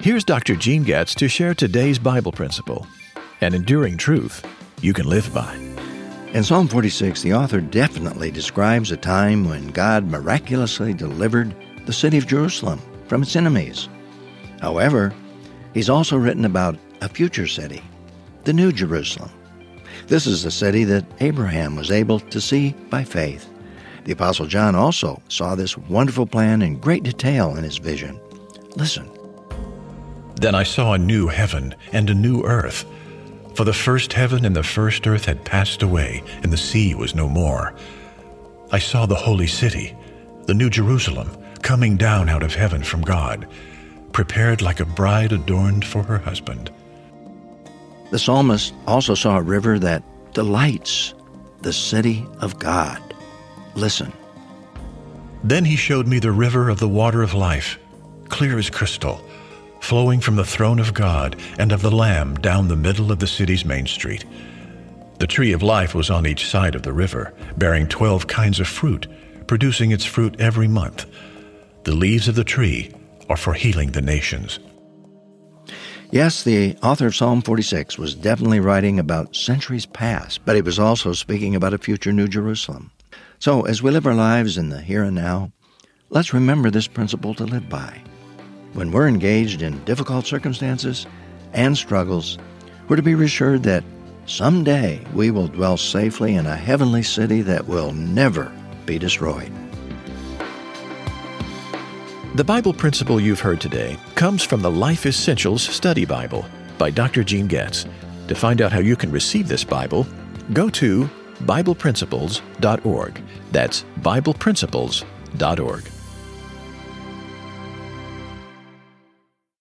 Here's Dr. Gene Getz to share today's Bible principle an enduring truth you can live by. In Psalm 46, the author definitely describes a time when God miraculously delivered the city of Jerusalem from its enemies. However, he's also written about a future city, the New Jerusalem. This is the city that Abraham was able to see by faith. The Apostle John also saw this wonderful plan in great detail in his vision. Listen. Then I saw a new heaven and a new earth. For the first heaven and the first earth had passed away, and the sea was no more. I saw the holy city, the new Jerusalem, coming down out of heaven from God, prepared like a bride adorned for her husband. The psalmist also saw a river that delights the city of God. Listen. Then he showed me the river of the water of life, clear as crystal flowing from the throne of God and of the Lamb down the middle of the city's main street. The tree of life was on each side of the river, bearing twelve kinds of fruit, producing its fruit every month. The leaves of the tree are for healing the nations. Yes, the author of Psalm 46 was definitely writing about centuries past, but he was also speaking about a future New Jerusalem. So, as we live our lives in the here and now, let's remember this principle to live by. When we're engaged in difficult circumstances and struggles, we're to be reassured that someday we will dwell safely in a heavenly city that will never be destroyed. The Bible principle you've heard today comes from the Life Essentials Study Bible by Dr. Gene Getz. To find out how you can receive this Bible, go to BiblePrinciples.org. That's BiblePrinciples.org.